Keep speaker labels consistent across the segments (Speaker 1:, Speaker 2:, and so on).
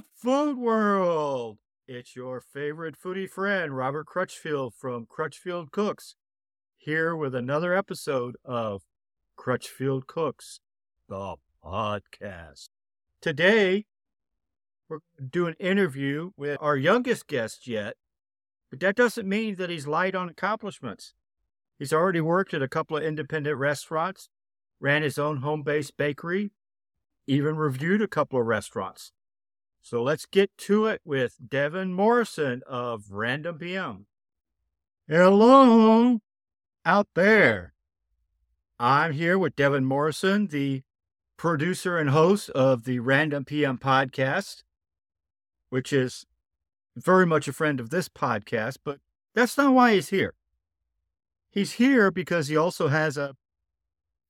Speaker 1: food world. It's your favorite foodie friend, Robert Crutchfield from Crutchfield Cooks, here with another episode of Crutchfield Cooks, the podcast. Today, we're going to do an interview with our youngest guest yet, but that doesn't mean that he's light on accomplishments. He's already worked at a couple of independent restaurants, ran his own home based bakery, even reviewed a couple of restaurants. So let's get to it with Devin Morrison of Random PM. Hello out there. I'm here with Devin Morrison, the producer and host of the Random PM podcast, which is very much a friend of this podcast, but that's not why he's here. He's here because he also has a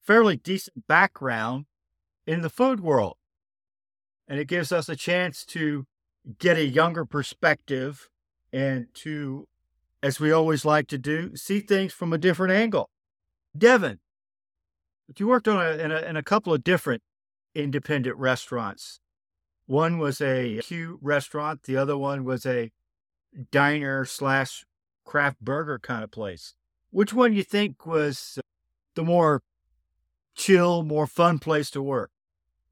Speaker 1: fairly decent background in the food world. And it gives us a chance to get a younger perspective and to, as we always like to do, see things from a different angle. Devin, you worked on a, in, a, in a couple of different independent restaurants. One was a Q restaurant. The other one was a diner slash craft burger kind of place. Which one you think was the more chill, more fun place to work?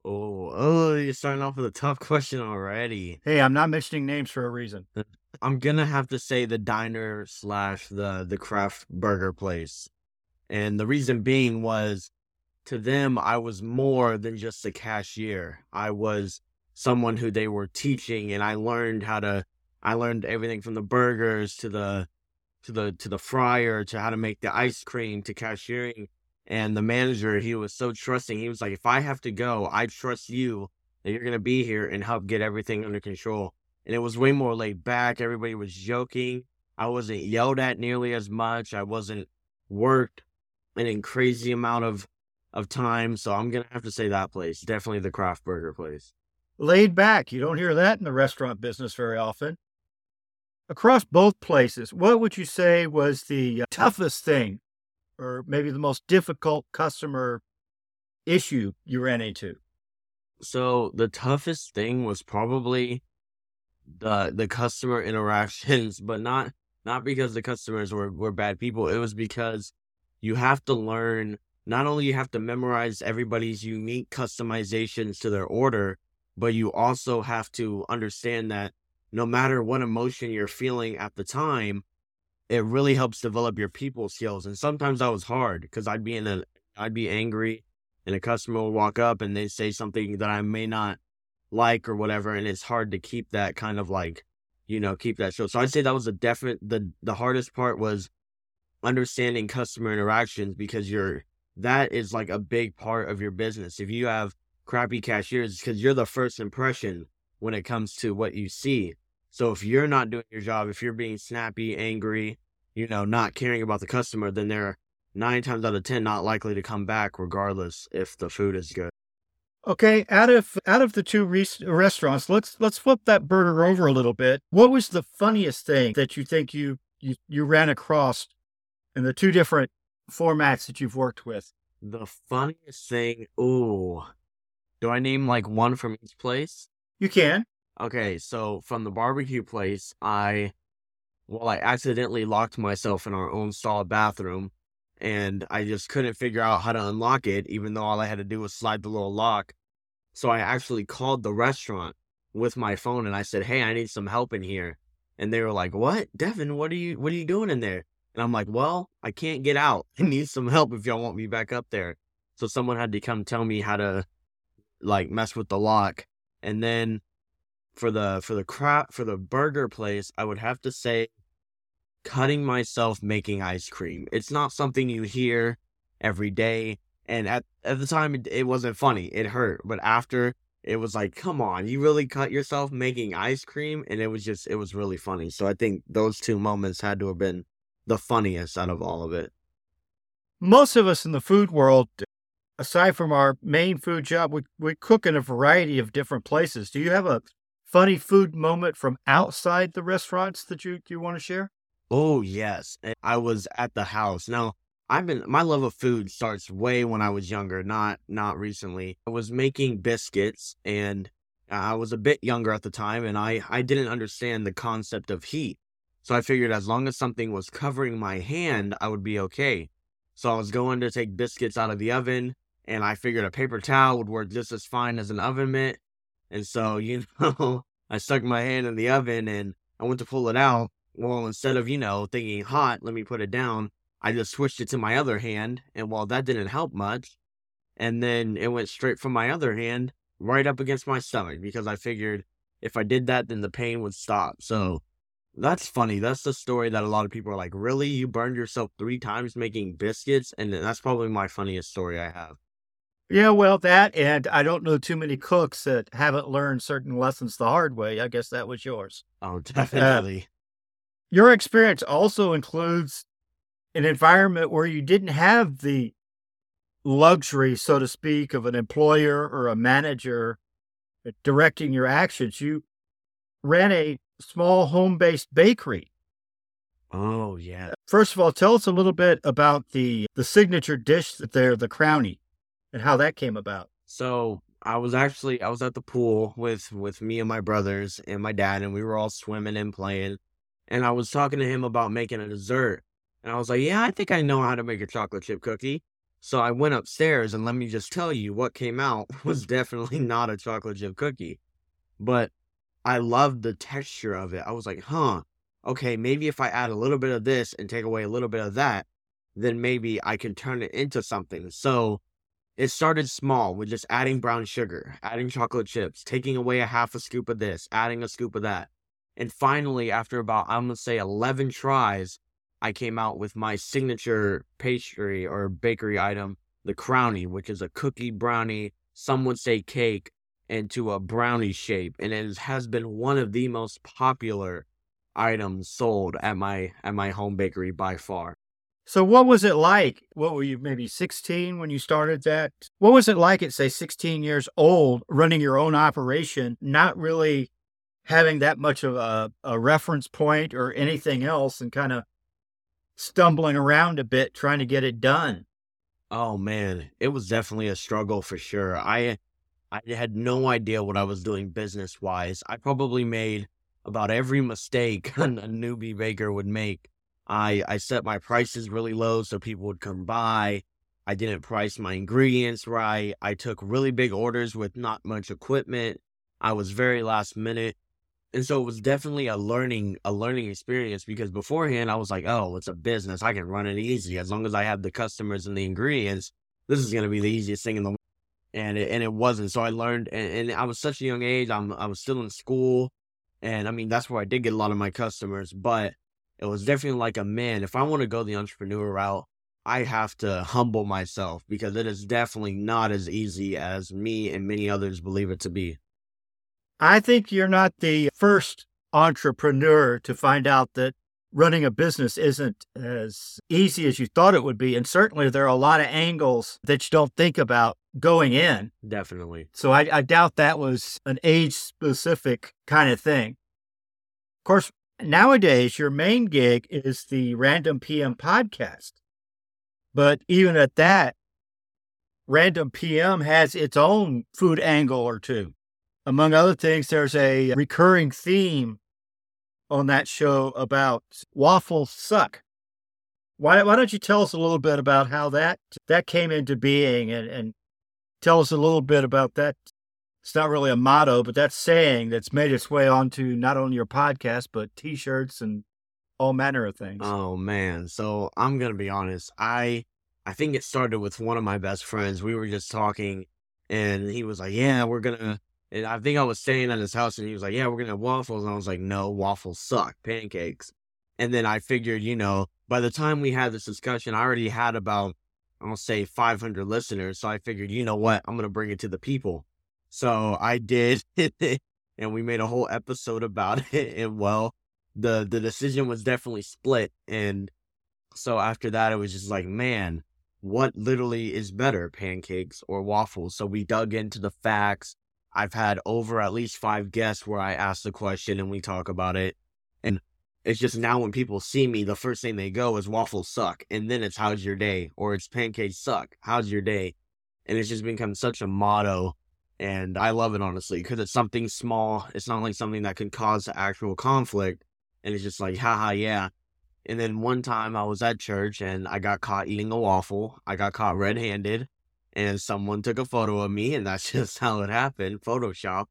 Speaker 2: Oh, oh, you're starting off with a tough question already.
Speaker 1: Hey, I'm not mentioning names for a reason.
Speaker 2: Uh, I'm gonna have to say the diner slash the the craft burger place, and the reason being was, to them I was more than just a cashier. I was someone who they were teaching, and I learned how to. I learned everything from the burgers to the to the to the fryer to how to make the ice cream to cashiering and the manager, he was so trusting. He was like, if I have to go, I trust you that you're going to be here and help get everything under control. And it was way more laid back. Everybody was joking. I wasn't yelled at nearly as much. I wasn't worked an in crazy amount of, of time. So I'm to have to say that place. Definitely the craft burger place.
Speaker 1: Laid back. You don't hear that in the restaurant business very often. Across both places, what would you say was the uh, toughest thing or maybe the most difficult customer issue you ran into?
Speaker 2: So the toughest thing was probably the the customer interactions, but not not because the customers were, were bad people. It was because you have to learn not only you have to memorize everybody's unique customizations to their order, but you also have to understand that no matter what emotion you're feeling at the time, it really helps develop your people skills. And sometimes that was hard because I'd be in a, I'd be angry and a customer would walk up and they say something that I may not like or whatever. And it's hard to keep that kind of like, you know, keep that show. So I'd say that was a definite, the, the hardest part was understanding customer interactions because you're, that is like a big part of your business. If you have crappy cashiers, because you're the first impression when it comes to what you see. So if you're not doing your job, if you're being snappy, angry, you know, not caring about the customer, then they're nine times out of ten not likely to come back, regardless if the food is good.
Speaker 1: Okay, out of out of the two re- restaurants, let's let's flip that burger over a little bit. What was the funniest thing that you think you you, you ran across in the two different formats that you've worked with?
Speaker 2: The funniest thing, ooh, do I name like one from each place?
Speaker 1: You can.
Speaker 2: Okay, so from the barbecue place, I well, I accidentally locked myself in our own stall bathroom and I just couldn't figure out how to unlock it, even though all I had to do was slide the little lock. So I actually called the restaurant with my phone and I said, Hey, I need some help in here. And they were like, What? Devin, what are you what are you doing in there? And I'm like, Well, I can't get out. I need some help if y'all want me back up there. So someone had to come tell me how to like mess with the lock. And then for the for the crap for the burger place, I would have to say cutting myself making ice cream. It's not something you hear every day. And at, at the time, it, it wasn't funny. It hurt. But after, it was like, come on, you really cut yourself making ice cream? And it was just, it was really funny. So I think those two moments had to have been the funniest out of all of it.
Speaker 1: Most of us in the food world, aside from our main food job, we, we cook in a variety of different places. Do you have a funny food moment from outside the restaurants that you, you want to share?
Speaker 2: Oh, yes. I was at the house. Now, I've been my love of food starts way when I was younger, not not recently. I was making biscuits and I was a bit younger at the time and I, I didn't understand the concept of heat. So I figured as long as something was covering my hand, I would be okay. So I was going to take biscuits out of the oven and I figured a paper towel would work just as fine as an oven mitt. And so, you know, I stuck my hand in the oven and I went to pull it out. Well, instead of, you know, thinking hot, let me put it down, I just switched it to my other hand. And while that didn't help much, and then it went straight from my other hand right up against my stomach because I figured if I did that, then the pain would stop. So that's funny. That's the story that a lot of people are like, really? You burned yourself three times making biscuits? And that's probably my funniest story I have.
Speaker 1: Yeah, well, that, and I don't know too many cooks that haven't learned certain lessons the hard way. I guess that was yours.
Speaker 2: Oh, definitely. Uh,
Speaker 1: your experience also includes an environment where you didn't have the luxury, so to speak, of an employer or a manager directing your actions. You ran a small home based bakery.
Speaker 2: Oh, yeah.
Speaker 1: First of all, tell us a little bit about the, the signature dish there, the crownie, and how that came about.
Speaker 2: So I was actually I was at the pool with with me and my brothers and my dad, and we were all swimming and playing. And I was talking to him about making a dessert, and I was like, "Yeah, I think I know how to make a chocolate chip cookie." So I went upstairs, and let me just tell you, what came out was definitely not a chocolate chip cookie. But I loved the texture of it. I was like, huh, okay, maybe if I add a little bit of this and take away a little bit of that, then maybe I can turn it into something. So it started small with just adding brown sugar, adding chocolate chips, taking away a half a scoop of this, adding a scoop of that. And finally, after about, I'm going to say 11 tries, I came out with my signature pastry or bakery item, the crownie, which is a cookie brownie, some would say cake, into a brownie shape. And it has been one of the most popular items sold at my at my home bakery by far.
Speaker 1: So what was it like? What were you maybe 16 when you started that? What was it like at say 16 years old running your own operation, not really having that much of a, a reference point or anything else and kind of stumbling around a bit trying to get it done.
Speaker 2: Oh man, it was definitely a struggle for sure. I I had no idea what I was doing business wise. I probably made about every mistake a newbie baker would make. I I set my prices really low so people would come by. I didn't price my ingredients right. I took really big orders with not much equipment. I was very last minute and so it was definitely a learning a learning experience because beforehand I was like, oh, it's a business. I can run it easy as long as I have the customers and the ingredients. This is going to be the easiest thing in the world. And it, and it wasn't. So I learned, and, and I was such a young age. I'm I was still in school, and I mean that's where I did get a lot of my customers. But it was definitely like a man. If I want to go the entrepreneur route, I have to humble myself because it is definitely not as easy as me and many others believe it to be.
Speaker 1: I think you're not the first entrepreneur to find out that running a business isn't as easy as you thought it would be. And certainly there are a lot of angles that you don't think about going in.
Speaker 2: Definitely.
Speaker 1: So I, I doubt that was an age specific kind of thing. Of course, nowadays your main gig is the Random PM podcast. But even at that, Random PM has its own food angle or two. Among other things, there's a recurring theme on that show about waffles suck. Why, why don't you tell us a little bit about how that that came into being and, and tell us a little bit about that? It's not really a motto, but that saying that's made its way onto not only your podcast, but t shirts and all manner of things.
Speaker 2: Oh man. So I'm gonna be honest. I I think it started with one of my best friends. We were just talking and he was like, Yeah, we're gonna and I think I was staying at his house and he was like, Yeah, we're gonna have waffles. And I was like, No, waffles suck, pancakes. And then I figured, you know, by the time we had this discussion, I already had about, I'll say 500 listeners. So I figured, you know what? I'm gonna bring it to the people. So I did, and we made a whole episode about it. And well, the the decision was definitely split. And so after that, it was just like, man, what literally is better, pancakes or waffles? So we dug into the facts I've had over at least five guests where I ask the question and we talk about it. And it's just now when people see me, the first thing they go is waffles suck. And then it's how's your day? Or it's pancakes suck. How's your day? And it's just become such a motto And I love it honestly because it's something small. It's not like something that could cause actual conflict. And it's just like, haha, yeah. And then one time I was at church and I got caught eating a waffle. I got caught red handed and someone took a photo of me and that's just how it happened, Photoshop.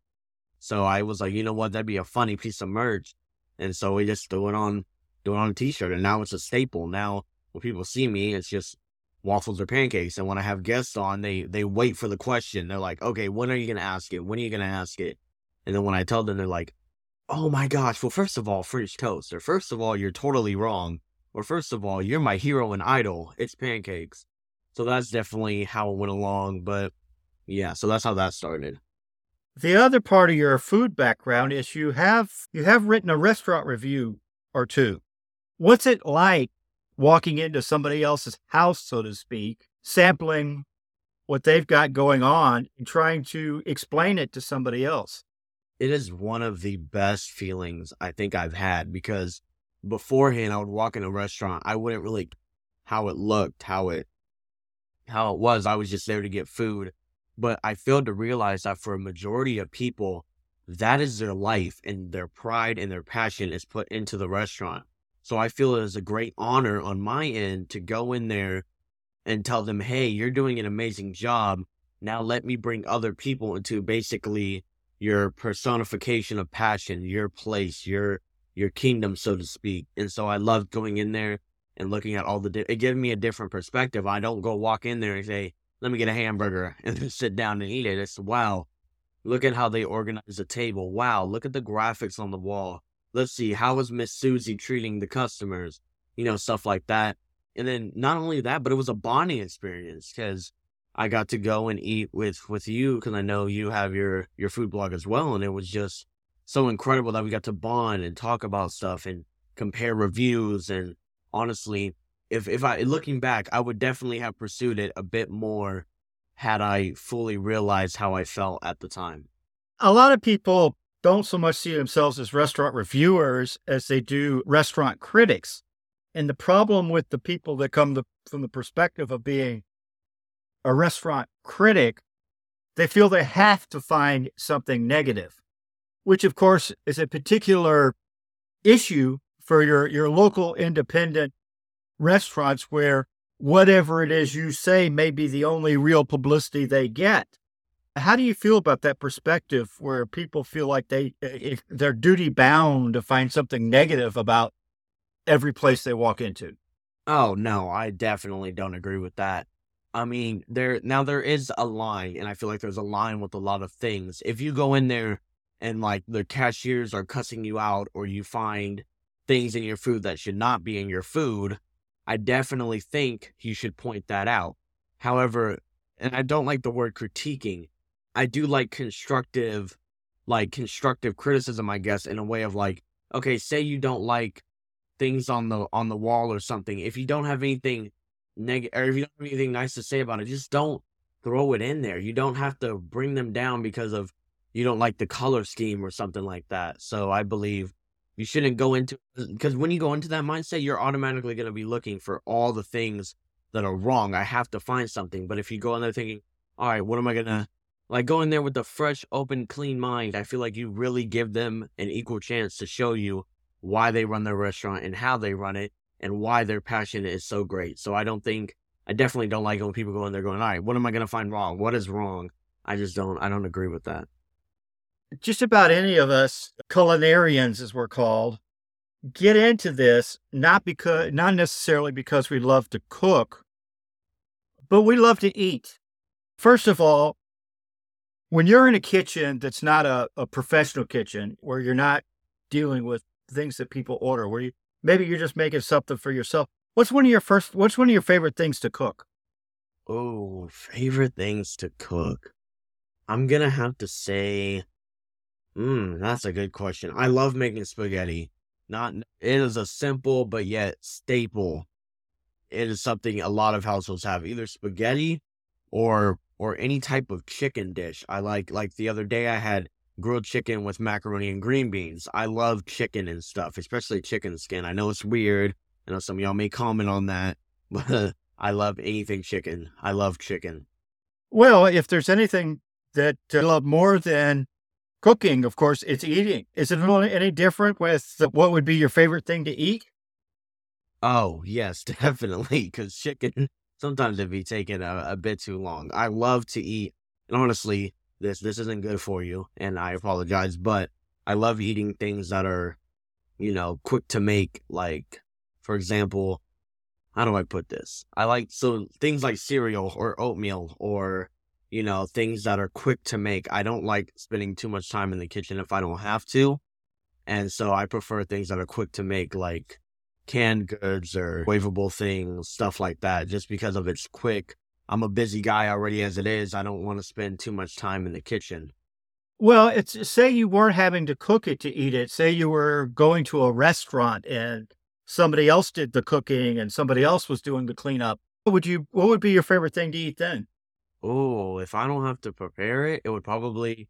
Speaker 2: So I was like, you know what, that'd be a funny piece of merch. And so we just threw it on, threw it on a t-shirt and now it's a staple. Now when people see me, it's just waffles or pancakes. And when I have guests on, they they wait for the question. They're like, okay, when are you gonna ask it? When are you gonna ask it? And then when I tell them, they're like, oh my gosh, well, first of all, French toast. Or first of all, you're totally wrong. Or first of all, you're my hero and idol. It's pancakes. So that's definitely how it went along. But yeah, so that's how that started.
Speaker 1: The other part of your food background is you have you have written a restaurant review or two. What's it like walking into somebody else's house, so to speak, sampling what they've got going on and trying to explain it to somebody else?
Speaker 2: It is one of the best feelings I think I've had because beforehand I would walk in a restaurant, I wouldn't really how it looked, how it how it was. I was just there to get food. But I failed to realize that for a majority of people, that is their life and their pride and their passion is put into the restaurant. So I feel it is a great honor on my end to go in there and tell them, hey, you're doing an amazing job. Now let me bring other people into basically your personification of passion, your place, your your kingdom, so to speak. And so I loved going in there and looking at all the di- it gave me a different perspective. I don't go walk in there and say, let me get a hamburger and then sit down and eat it. It's wow. Look at how they organize the table. Wow, look at the graphics on the wall let's see, how is Miss Susie treating the customers? You know, stuff like that. And then not only that, but it was a bonding experience because I got to go and eat with with you because I know you have your your food blog as well, and it was just so incredible that we got to bond and talk about stuff and compare reviews. And honestly, if if I looking back, I would definitely have pursued it a bit more had I fully realized how I felt at the time.
Speaker 1: A lot of people don't so much see themselves as restaurant reviewers as they do restaurant critics. And the problem with the people that come the, from the perspective of being a restaurant critic, they feel they have to find something negative, which of course is a particular issue for your, your local independent restaurants where whatever it is you say may be the only real publicity they get. How do you feel about that perspective where people feel like they eh, eh, they're duty bound to find something negative about every place they walk into?
Speaker 2: Oh no, I definitely don't agree with that. I mean, there now there is a line, and I feel like there's a line with a lot of things. If you go in there and like the cashiers are cussing you out, or you find things in your food that should not be in your food, I definitely think you should point that out. However, and I don't like the word critiquing I do like constructive, like constructive criticism, I guess, in a way of like, okay, say you don't like things on the on the wall or something. If you don't have anything negative, or if you don't have anything nice to say about it, just don't throw it in there. You don't have to bring them down because of you don't like the color scheme or something like that. So I believe you shouldn't go into because when you go into that mindset, you're automatically going to be looking for all the things that are wrong. I have to find something. But if you go in there thinking, all right, what am I gonna like going there with a fresh, open, clean mind, I feel like you really give them an equal chance to show you why they run their restaurant and how they run it and why their passion is so great. So I don't think I definitely don't like it when people go in there going, all right, what am I going to find wrong? What is wrong? I just don't, I don't agree with that.
Speaker 1: Just about any of us culinarians, as we're called, get into this not because, not necessarily because we love to cook, but we love to eat. First of all, when you're in a kitchen that's not a, a professional kitchen where you're not dealing with things that people order, where you maybe you're just making something for yourself. What's one of your first what's one of your favorite things to cook?
Speaker 2: Oh, favorite things to cook. I'm gonna have to say Hmm, that's a good question. I love making spaghetti. Not it is a simple but yet staple. It is something a lot of households have, either spaghetti or or any type of chicken dish. I like like the other day I had grilled chicken with macaroni and green beans. I love chicken and stuff, especially chicken skin. I know it's weird. I know some of y'all may comment on that, but I love anything chicken. I love chicken.
Speaker 1: Well, if there's anything that uh, I love more than cooking, of course, it's eating. Is it any different with what would be your favorite thing to eat?
Speaker 2: Oh, yes, definitely. Because chicken, sometimes it'd be taking a, a bit too long. I love to eat. And honestly, this this isn't good for you, and I apologize, but I love eating things that are, you know, quick to make. Like, for example, how do I put this? I like so things like cereal or oatmeal or you know, things that are quick to make. I don't like spending too much time in the kitchen if I don't have to. And so I prefer things that are quick to make, like canned goods or waveable things, stuff like that, just because of its quick. I'm a busy guy already as it is. I don't want to spend too much time in the kitchen.
Speaker 1: Well, it's say you weren't having to cook it to eat it. Say you were going to a restaurant and somebody else did the cooking and somebody else was doing the cleanup. What would you what would be your favorite thing to eat then?
Speaker 2: Oh, if I don't have to prepare it, it would probably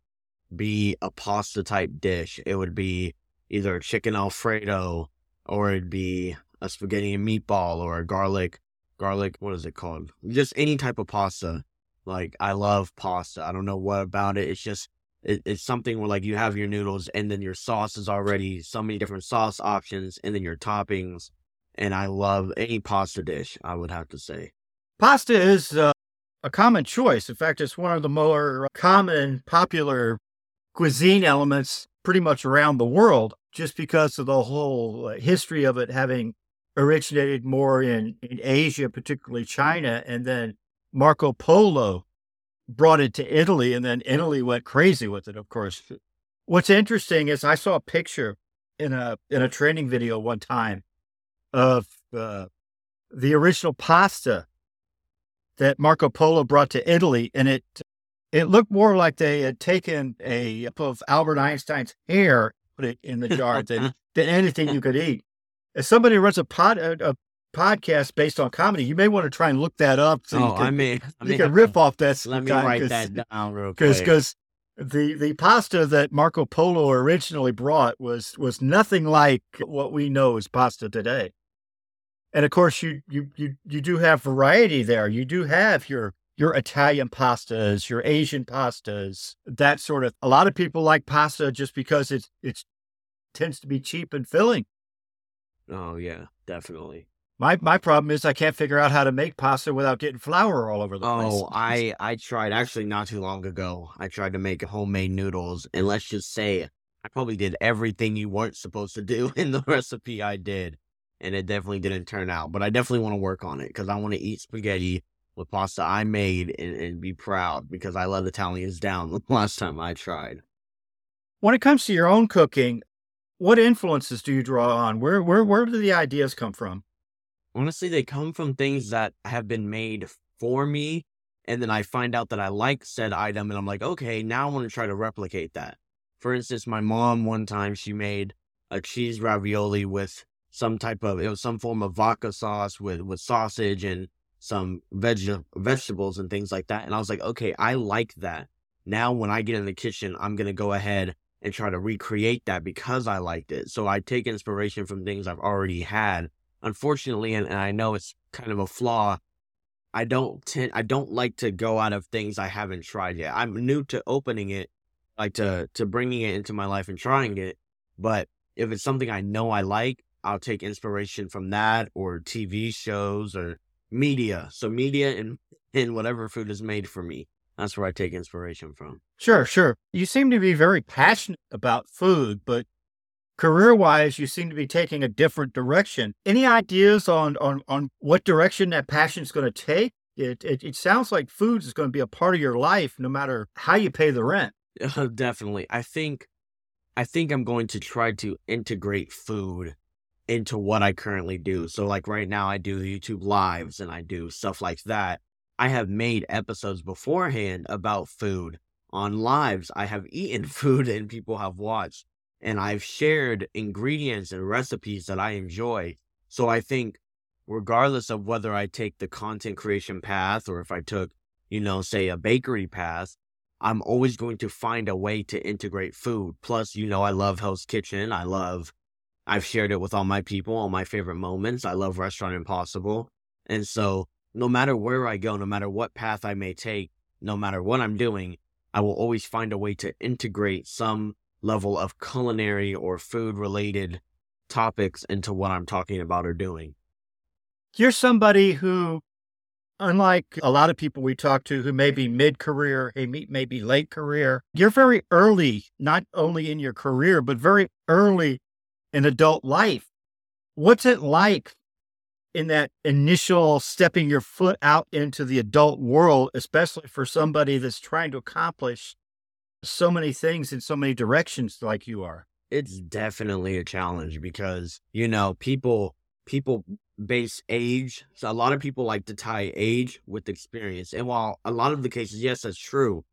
Speaker 2: be a pasta type dish. It would be either chicken alfredo or it'd be a spaghetti and meatball or a garlic garlic what is it called? Just any type of pasta. Like I love pasta. I don't know what about it. It's just it, it's something where like you have your noodles and then your sauce is already so many different sauce options and then your toppings. And I love any pasta dish, I would have to say.
Speaker 1: Pasta is uh, a common choice. In fact, it's one of the more common, popular cuisine elements pretty much around the world, just because of the whole uh, history of it having originated more in, in Asia, particularly China, and then Marco Polo brought it to Italy, and then Italy went crazy with it, of course. What's interesting is I saw a picture in a in a training video one time of uh, the original pasta that Marco Polo brought to Italy, and it it looked more like they had taken a of Albert Einstein's hair, put it in the jar than than anything you could eat. As somebody runs a pod a, a podcast based on comedy, you may want to try and look that up.
Speaker 2: So oh, you can, I mean, I
Speaker 1: you can riff off that.
Speaker 2: Let me write that down real
Speaker 1: quick. Because the the pasta that Marco Polo originally brought was was nothing like what we know as pasta today. And of course, you you you you do have variety there. You do have your your Italian pastas, your Asian pastas, that sort of. A lot of people like pasta just because it's it tends to be cheap and filling.
Speaker 2: Oh yeah, definitely.
Speaker 1: My my problem is I can't figure out how to make pasta without getting flour all over the
Speaker 2: oh,
Speaker 1: place.
Speaker 2: Oh, I I tried actually not too long ago. I tried to make homemade noodles, and let's just say I probably did everything you weren't supposed to do in the recipe I did and it definitely didn't turn out. But I definitely want to work on it because I want to eat spaghetti with pasta I made and, and be proud because I let Italians down the last time I tried.
Speaker 1: When it comes to your own cooking, what influences do you draw on? Where where where do the ideas come from?
Speaker 2: Honestly, they come from things that have been made for me, and then I find out that I like said item, and I'm like, okay, now I want to try to replicate that. For instance, my mom one time she made a cheese ravioli with some type of it was some form of vodka sauce with with sausage and some veg vegetables and things like that. And I was like, okay, I like that. Now when I get in the kitchen, I'm gonna go ahead and try to recreate that because I liked it. So I take inspiration from things I've already had. Unfortunately, and, and I know it's kind of a flaw, I don't tend I don't like to go out of things I haven't tried yet. I'm new to opening it, like to to bringing it into my life and trying it. But if it's something I know I like, I'll take inspiration from that or TV shows or media. So media and and whatever food is made for me. That's where I take inspiration from.
Speaker 1: Sure, sure. You seem to be very passionate about food, but career wise, you seem to be taking a different direction. Any ideas on on on what direction that passion is going to take? It, it it sounds like food is going to be a part of your life, no matter how you pay the rent.
Speaker 2: Uh, definitely, I think I think I'm going to try to integrate food into what I currently do. So, like right now, I do YouTube lives and I do stuff like that. I have made episodes beforehand about food on lives. I have eaten food and people have watched, and I've shared ingredients and recipes that I enjoy. So, I think, regardless of whether I take the content creation path or if I took, you know, say a bakery path, I'm always going to find a way to integrate food. Plus, you know, I love Hell's Kitchen. I love I've shared it with all my people, all my favorite moments. I love Restaurant Impossible. And so, no matter where I go, no matter what path I may take, no matter what I'm doing, I will always find a way to integrate some level of culinary or food related topics into what I'm talking about or doing.
Speaker 1: You're somebody who, unlike a lot of people we talk to who may be mid career, maybe late career, you're very early, not only in your career, but very early in adult life. What's it like in that initial stepping your foot out into the adult world, especially for somebody that's trying to accomplish so many things in so many directions like you are?
Speaker 2: It's definitely a challenge because, you know, people people base age. So a lot of people like to tie age with experience. And while a lot of the cases, yes, that's true.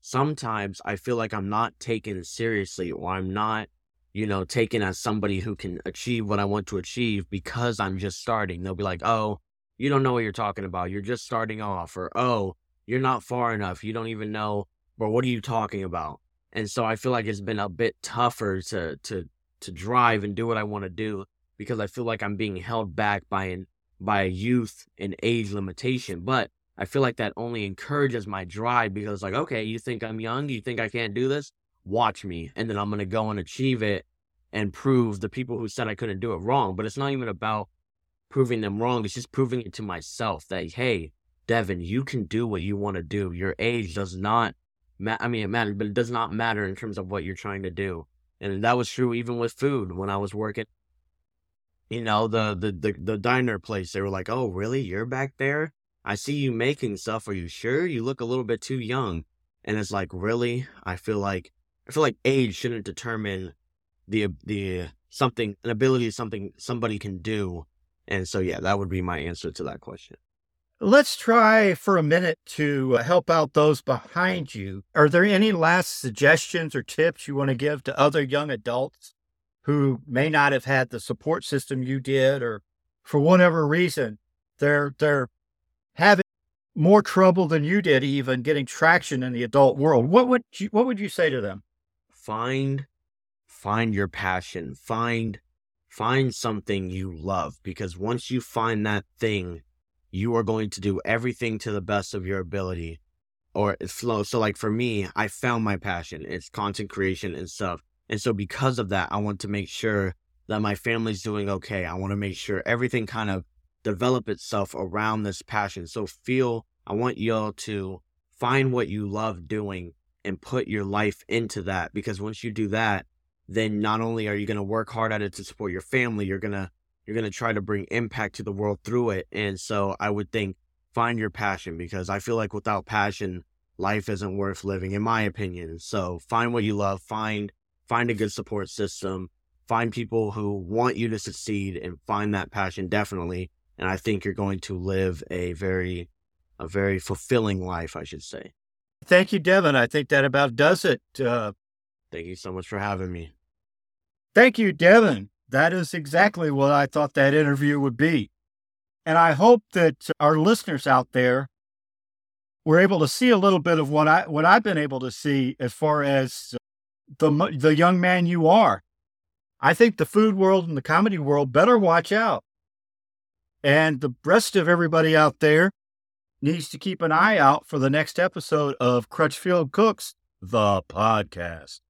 Speaker 2: Sometimes I feel like I'm not taken seriously or I'm not you know, taken as somebody who can achieve what I want to achieve because I'm just starting. They'll be like, oh, you don't know what you're talking about. You're just starting off. Or, oh, you're not far enough. You don't even know, but what are you talking about? And so I feel like it's been a bit tougher to, to, to drive and do what I want to do because I feel like I'm being held back by an, by a youth and age limitation. But I feel like that only encourages my drive because like, okay, you think I'm young? You think I can't do this? Watch me and then I'm going to go and achieve it and prove the people who said I couldn't do it wrong. But it's not even about proving them wrong. It's just proving it to myself that, hey, Devin, you can do what you want to do. Your age does not matter. I mean, it matters, but it does not matter in terms of what you're trying to do. And that was true even with food when I was working. You know, the, the, the, the diner place, they were like, oh, really? You're back there? I see you making stuff. Are you sure? You look a little bit too young. And it's like, really? I feel like I feel like age shouldn't determine the the something an ability something somebody can do. And so yeah, that would be my answer to that question.
Speaker 1: Let's try for a minute to uh, help out those behind you. Are there any last suggestions or tips you want to give to other young adults who may not have had the support system you did or for whatever reason they're they're having more trouble than you did even getting traction in the adult world? What would you what would you say to them?
Speaker 2: Find find your passion. Find find something you love because once you find that thing you are going to do everything to the best of your ability or flow. So like for me i found my passion. It's content creation and stuff. And so because of that i want to make sure that my family's doing okay. I want to make sure everything kind of develop itself around this passion. So feel i want y'all to find what you love doing and put your life into that because once you do that then not only are you going to work hard at it to support your family you're going to you're going to try to bring impact to the world through it. And so i would think find your passion because i feel like without passion life isn't worth living in my opinion. So find what you love find find a good support system find people who want you to succeed and find that passion definitely. And i think you're going to live a very a very fulfilling life i should say
Speaker 1: Thank you, Devin. I think that about does it. Uh,
Speaker 2: thank you so much for having me.
Speaker 1: Thank you, Devin. That is exactly what I thought that interview would be. And I hope that our listeners out there were able to see a little bit of what I what I've been able to see as far as the the young man you are. I think the food world and the comedy world better watch out. And the rest of everybody out there, needs to keep an eye out for the next episode of Crutchfield Cooks, the podcast.